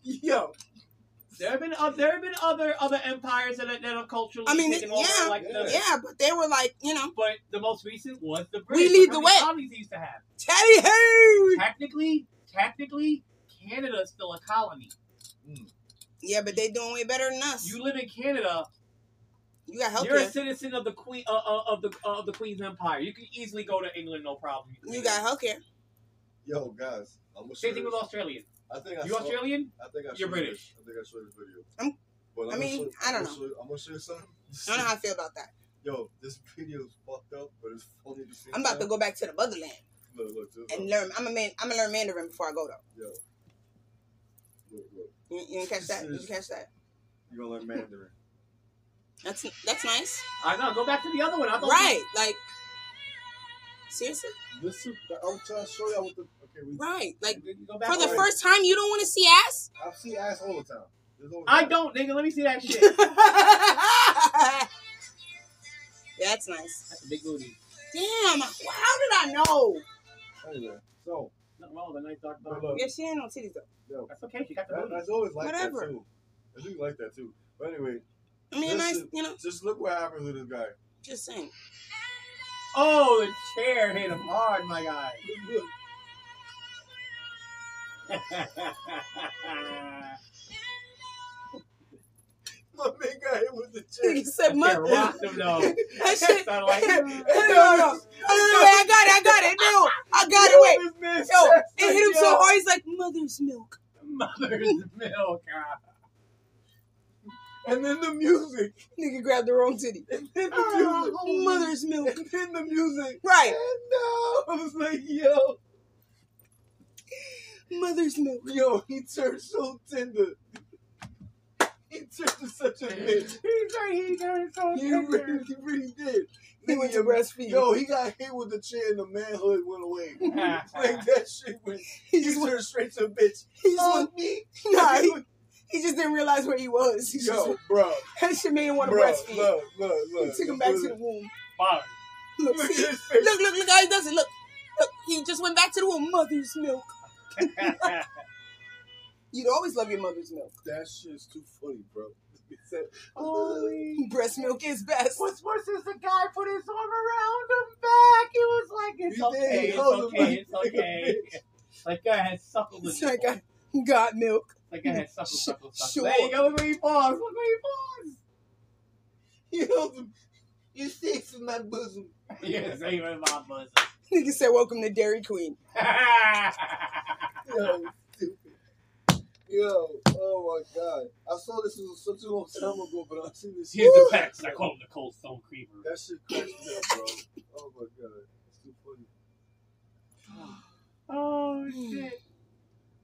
B: Yo,
C: There have been uh, there have been other other empires that are, that are culturally
A: I mean,
C: taken
A: yeah,
C: over, like the,
A: Yeah, but they were like, you know,
C: But the most recent was the British.
A: We
C: lead
A: the way.
C: Colonies they used to have.
A: Teddy Hey.
C: Technically, technically, Canada is still a colony.
A: Yeah, but they're doing way better than us.
C: You live in Canada.
A: You got health
C: You're a citizen of the Queen uh, uh, of the uh, of the Queen's Empire. You can easily go to England, no problem. can
A: You got
C: that.
A: health care.
B: yo, guys, I'm
C: Same thing with
B: this.
C: Australian.
B: I think I
C: You
B: saw,
C: Australian?
B: I think I
C: You're British.
B: this- I think I showed this video.
A: I'm-
B: But
A: I
B: I'm
A: mean,
B: show,
A: I don't
B: I'm
A: know.
B: Show, I'm gonna show you something.
A: I don't know how I feel about that.
B: Yo, this video is fucked up, but it's funny at the same
A: I'm about to go back to the motherland
B: Look, look, just
A: and
B: look,
A: learn. I'm a man. I'm gonna learn Mandarin before I go though.
B: yo. Look, look.
A: You, you didn't catch that? Did you catch that?
B: You gonna learn Mandarin?
A: That's that's nice,
C: I know. Go back to the other one. I thought
A: right? Like seriously,
B: This is. I'm trying to show y'all what the. Okay, we.
A: right? Like for the first time, you don't want to see ass.
B: I see ass all the time. There's always
C: I don't, nigga. Let me see that shit.
A: that's nice.
C: That's a big booty.
A: Damn, how did I know?
B: Anyway, so
C: Nothing wrong with a nice dark
B: but
C: body.
A: Yeah, she ain't no titties though.
B: yo,
C: That's okay. She got the
B: that,
C: booty.
B: that's always like
A: Whatever.
B: that too. I do like that too. But anyway,
A: I mean,
B: This
A: nice. You know,
B: just look what happens with this guy.
A: just saying.
C: Oh, the chair hit him hard, my guy.
B: My man got hit with the chair.
A: He said,
C: That
A: "Mother."
C: chair rocked though.
A: That shit.
C: Sounded like-
A: no, no, no. I got it. I got it. No, I got it. Wait.
B: This
A: Yo, it hit him
B: yo.
A: so hard. He's like, "Mother's milk."
C: Mother's milk.
B: And then the music.
A: Nigga grabbed the wrong titty.
B: And then the ah, music.
A: Oh, mother's milk.
B: And then the music.
A: Right.
B: And no. I was like, yo.
A: Mother's milk.
B: Yo, he turned so tender. He turned to such a bitch.
C: He's right. He got so
B: He really, he really did.
A: He went to
B: Nigga, um,
A: breastfeed.
B: Yo, he got hit with the chair and the manhood went away. like that shit went.
A: he
B: He
A: just went.
B: turned straight to a bitch.
A: He just
B: Oh,
A: went.
B: me.
A: Nah, he, he just didn't realize where he was. He just
B: Yo, bro.
A: that shit made him want to
B: Bro,
A: breastfeed.
B: look, look, look.
A: He
B: look.
A: took him back to the womb.
C: Father.
A: Look,
B: Look at
A: see,
B: his face.
A: look, look, look how he does it. Look, look. He just went back to the womb. Mother's milk. You'd always love your mother's milk.
B: That shit's too funny, bro. Said,
C: Holy.
A: Breast milk is best.
C: What's worse is the guy put his arm around him back. It was like, it's
B: He
C: okay, it's
B: held him
C: okay,
B: like
C: it's okay. Like, go ahead, suckle the
A: It's like I got milk.
C: Like, I had suckle, suckle, suckle.
A: Sure.
C: There you go, look where he paused, look where he
B: he held him. You safe in my bosom.
C: paused. You're safe in my bosom.
A: Nigga said, "Welcome to Dairy Queen."
B: Yo, stupid. Yo, oh my god. I saw this was such a long time ago, but I've seen this
C: Here's the facts. I call him the Cold Stone Creeper.
B: That shit cracks me up, bro. Oh my god. It's too funny.
C: Oh, hmm. shit.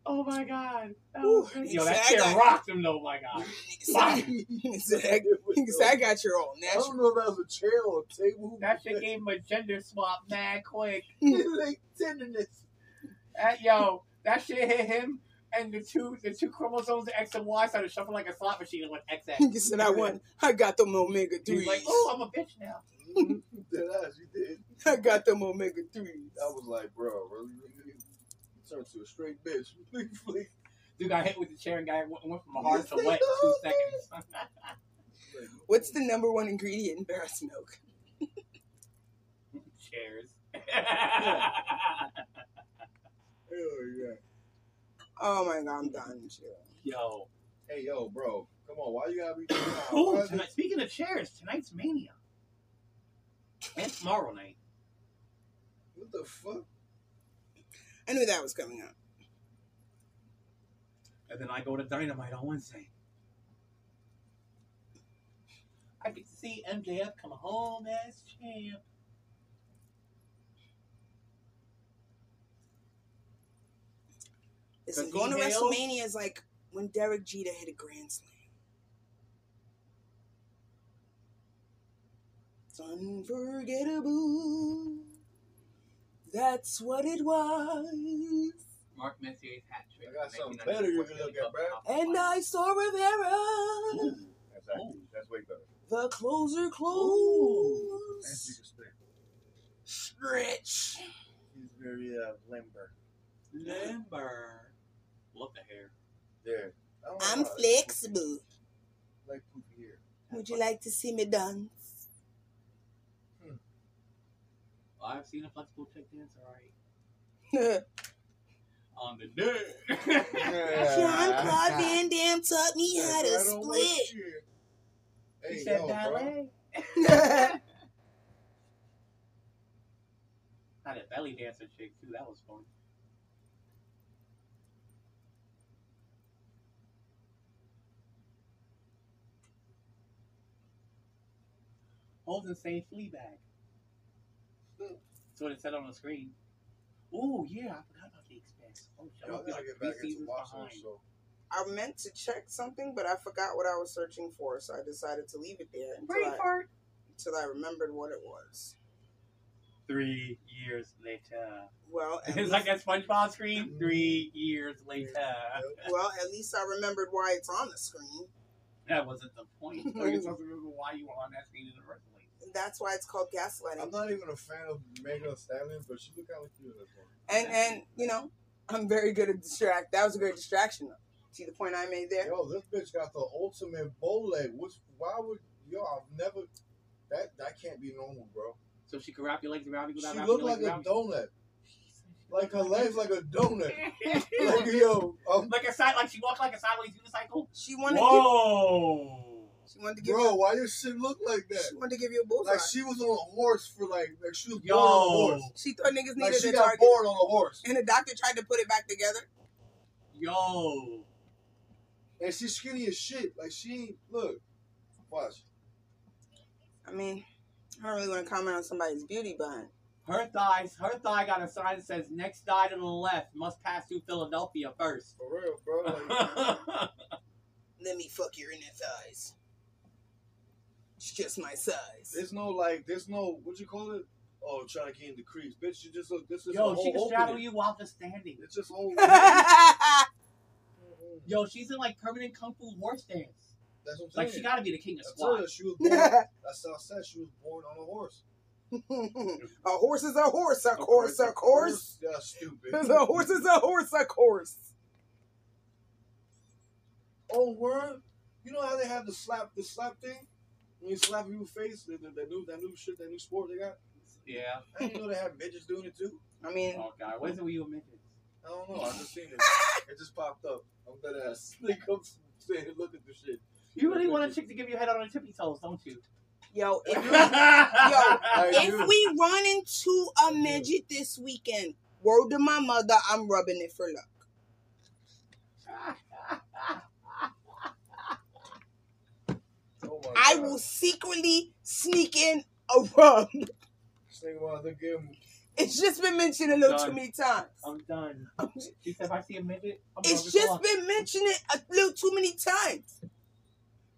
C: Oh, my God. That
A: Ooh,
C: was crazy. Yo, that
A: I
C: shit
A: got-
C: rocked him, though, my God. Fire.
A: Nigga said, I- nigga said, "I got your own
B: I don't know if that was a chair or a table.
C: That shit gave him a gender swap mad quick.
B: It's like tenderness.
C: That, yo, that shit hit him. and the two the two chromosomes, the X and Y, started shuffling like a slot machine and went XX.
A: You said I won. I got them omega
C: He's
A: threes.
C: like, oh, I'm a bitch now.
B: Dead ass, you did.
A: I got them omega threes.
B: I was like, bro, really? You turned to a straight bitch. Like,
C: Dude got hit with the chair and guy went, went from a hard to wet two seconds.
A: What's the number one ingredient in Barrett's milk?
C: Chairs.
B: Hell yeah.
A: Oh my god, I'm done. Chill.
C: Yo.
B: Hey, yo, bro. Come on, why you gotta be doing that?
C: Oh, tonight, speaking of chairs, tonight's Mania. And tomorrow night.
B: What the fuck?
A: I knew that was coming up.
C: And then I go to Dynamite on Wednesday. I get to see MJF come home as champ.
A: Listen, going to
C: Hill?
A: WrestleMania is like when Derek Jeter hit a grand slam. It's unforgettable. That's what it was.
C: Mark Messier's hat trick.
B: I got something better you can look at, bro.
A: And I saw Rivera.
B: That's actually, that's way better.
A: The closer
B: And
A: close.
B: she can stick.
A: Stretch.
B: He's very uh, limber.
C: Limber. Love the hair.
B: There. I don't know
A: I'm flexible.
B: Like poofy hair.
A: Would you like to see me dance?
C: Well, I've seen a flexible chick dance, alright.
A: Jean
C: On the day.
A: Claude Van Damme taught me how to
B: Right on my
A: split.
B: shit.
C: He said
B: yo, bro.
C: ballet. Had a belly dancer chick too. That was fun. Holden saying Fleabag. That's what it said on the screen. Oh yeah, I forgot about the expense. Oh, shit,
B: I
C: I'll be like three seasons behind.
B: this.
A: I meant to check something, but I forgot what I was searching for, so I decided to leave it there until
C: Brain
A: I,
C: fart.
A: until I remembered what it was.
C: Three years later.
A: Well,
C: It's
A: least,
C: like a SpongeBob screen. Three years later.
A: well, at least I remembered why it's on the screen.
C: That wasn't the point. Or you're supposed to remember why you were on that screen in the first place.
A: And that's why it's called gaslighting.
B: I'm not even a fan of Megan Thee Stallion, but she look kind of cute in this one.
A: And and you know, I'm very good at distract. That was a great distraction. Though. See the point I made there?
B: Yo, this bitch got the ultimate bow leg. Which why would yo? I've never. That that can't be normal, bro.
C: So she could wrap your legs around you
B: She
C: without wrapping
B: looked
C: your
B: like a donut. Like her legs like a donut. Like yo, um,
C: like a side, like she walked like a sideways unicycle.
A: She wanted to
C: Whoa!
A: give, she wanted to give
B: bro,
A: you
B: why your shit look like that?
A: she wanted to give you a bullseye.
B: Like she was on a horse for like like she was
C: Yo.
B: born on a horse.
A: she thought niggas needed a target.
B: Like she
A: a
B: got
A: target,
B: born on a horse.
A: and the doctor tried to put it back together.
C: Yo!
B: And she's skinny as shit. Like she ain't look. Watch.
A: I mean, I don't really want to comment on somebody's beauty, but
C: Her thighs, her thigh got a sign that says "Next thigh to the left must pass through Philadelphia first.
B: For real, bro. Like,
A: let me fuck your inner thighs. It's just my size.
B: there's no like there's no what you call it? Oh, trying to get in the crease. Bitch, you just look this is a
C: Yo,
B: whole
C: she can straddle you while just standing.
B: It's just whole
C: Yo, she's in like permanent kung fu horse dance.
B: That's what I'm saying.
C: Like she gotta be the king of
B: I told
C: squat.
B: her she was born. That's how I said she was born on a horse.
A: a horse is a horse, a course, a course.
B: Yeah, stupid.
A: A horse is a horse, a course.
B: Oh, word. You know how they have the slap, the slap thing? When you slap people's face, that, that, that new, that new shit, that new sport they got.
C: Yeah.
B: I didn't know they have midgets doing it too.
A: I mean,
C: Oh god, when's it were you a midget?
B: I don't know. I just seen it. It just popped up. I'm dead ass. They come saying, look at the shit.
C: You really want a chick to give you a head on her tippy toes, don't you?
A: yo, if,
B: I
A: if we run into a midget this weekend, word to my mother, I'm rubbing it for luck.
B: Oh my
A: I will secretly sneak in a rub.
B: This nigga wanted to.
A: It's just been mentioned a little
C: Done.
A: too many times.
C: I'm done. She said if I see a midget, I'm
A: It's just
C: for
A: been mentioned a little too many times.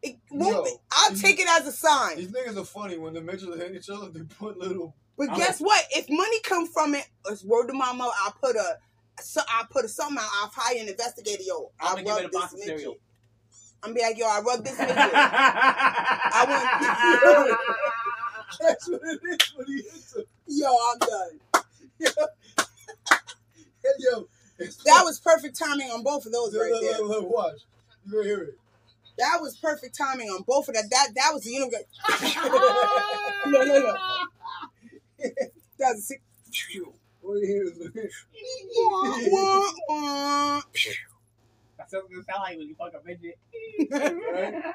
A: It won't
B: Yo,
A: be. I'll take it as a sign.
B: These niggas are funny when the midgets are hitting each other. They put little.
A: But
C: I'm
A: guess what? If money come from it, it's word to my mother. I put a So I put something out. I'll hire an investigator. Yo, I
C: I'm gonna give it a box
A: this
C: of cereal.
A: I'm be like, yo, I rubbed this midget.
C: I
A: want-
B: That's what it is when he hits him.
A: yo, I'm done.
B: Hey, yo,
A: That was perfect timing on both of those
B: Look,
A: right
B: look,
A: there.
B: look, look, watch. You gonna hear it.
A: That was perfect timing on both of that. That that was the universe. no, no, no. That was a
B: All you hear
C: That's what it's sound like when you fuck a midget.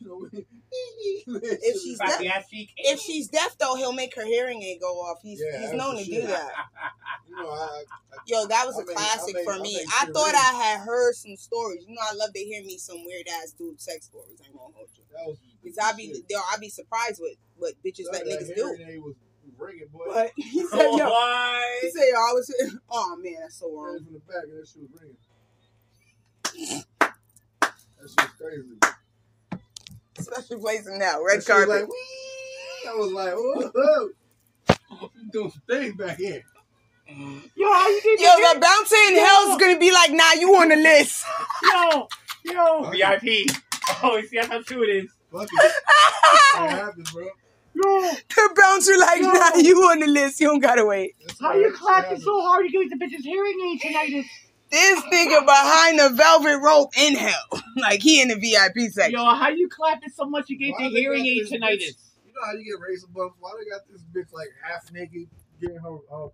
B: you
A: If she's deaf,
C: the ass cheek.
A: if she's deaf though, he'll make her hearing aid go off. He's
B: Yeah,
A: he's known to
B: sure.
A: do that.
B: you know, I, I,
A: Yo, that was
B: I
A: a
B: make-
A: classic
B: I make-
A: for me.
B: make
A: I thought. I had heard some stories. You know, I love to hear me some weird ass dude sex stories. I ain't gonna hold you.
B: that was
A: Because I be yo, I be surprised with what bitches let
B: that
A: niggas do.
B: hearing was ringing, boy.
A: But he said,
C: Oh,
A: yo, he
C: boy.
A: said, yo, I was, oh man, that's so wrong.
B: it from the back, and that shit was ringing. That shit was crazy.
A: Special place in now, red
B: That shit was
A: carpet.
B: Like, Wee! I was like, whoa, whoa. doing some things back here.
C: Yo, how you get
A: Yo, the bouncer in hell's gonna be like, nah, you on the list.
C: Yo, yo, VIP. Oh, you see, that's how true it is.
B: Fuck it. What happened, bro?
C: Yo,
A: The bouncer like,
C: Yo.
A: nah, you on the list. You don't gotta wait.
B: That's
C: how you clapping so hard you get the bitch's hearing aid tinnitus?
A: This nigga behind the velvet rope in hell, like he in the VIP section.
C: Yo, how you clapping so much you get
B: Why
C: the hearing aid
B: this
C: tinnitus?
B: bitch- You know how you get razor bumps? Why they got this bitch like half naked, getting her, her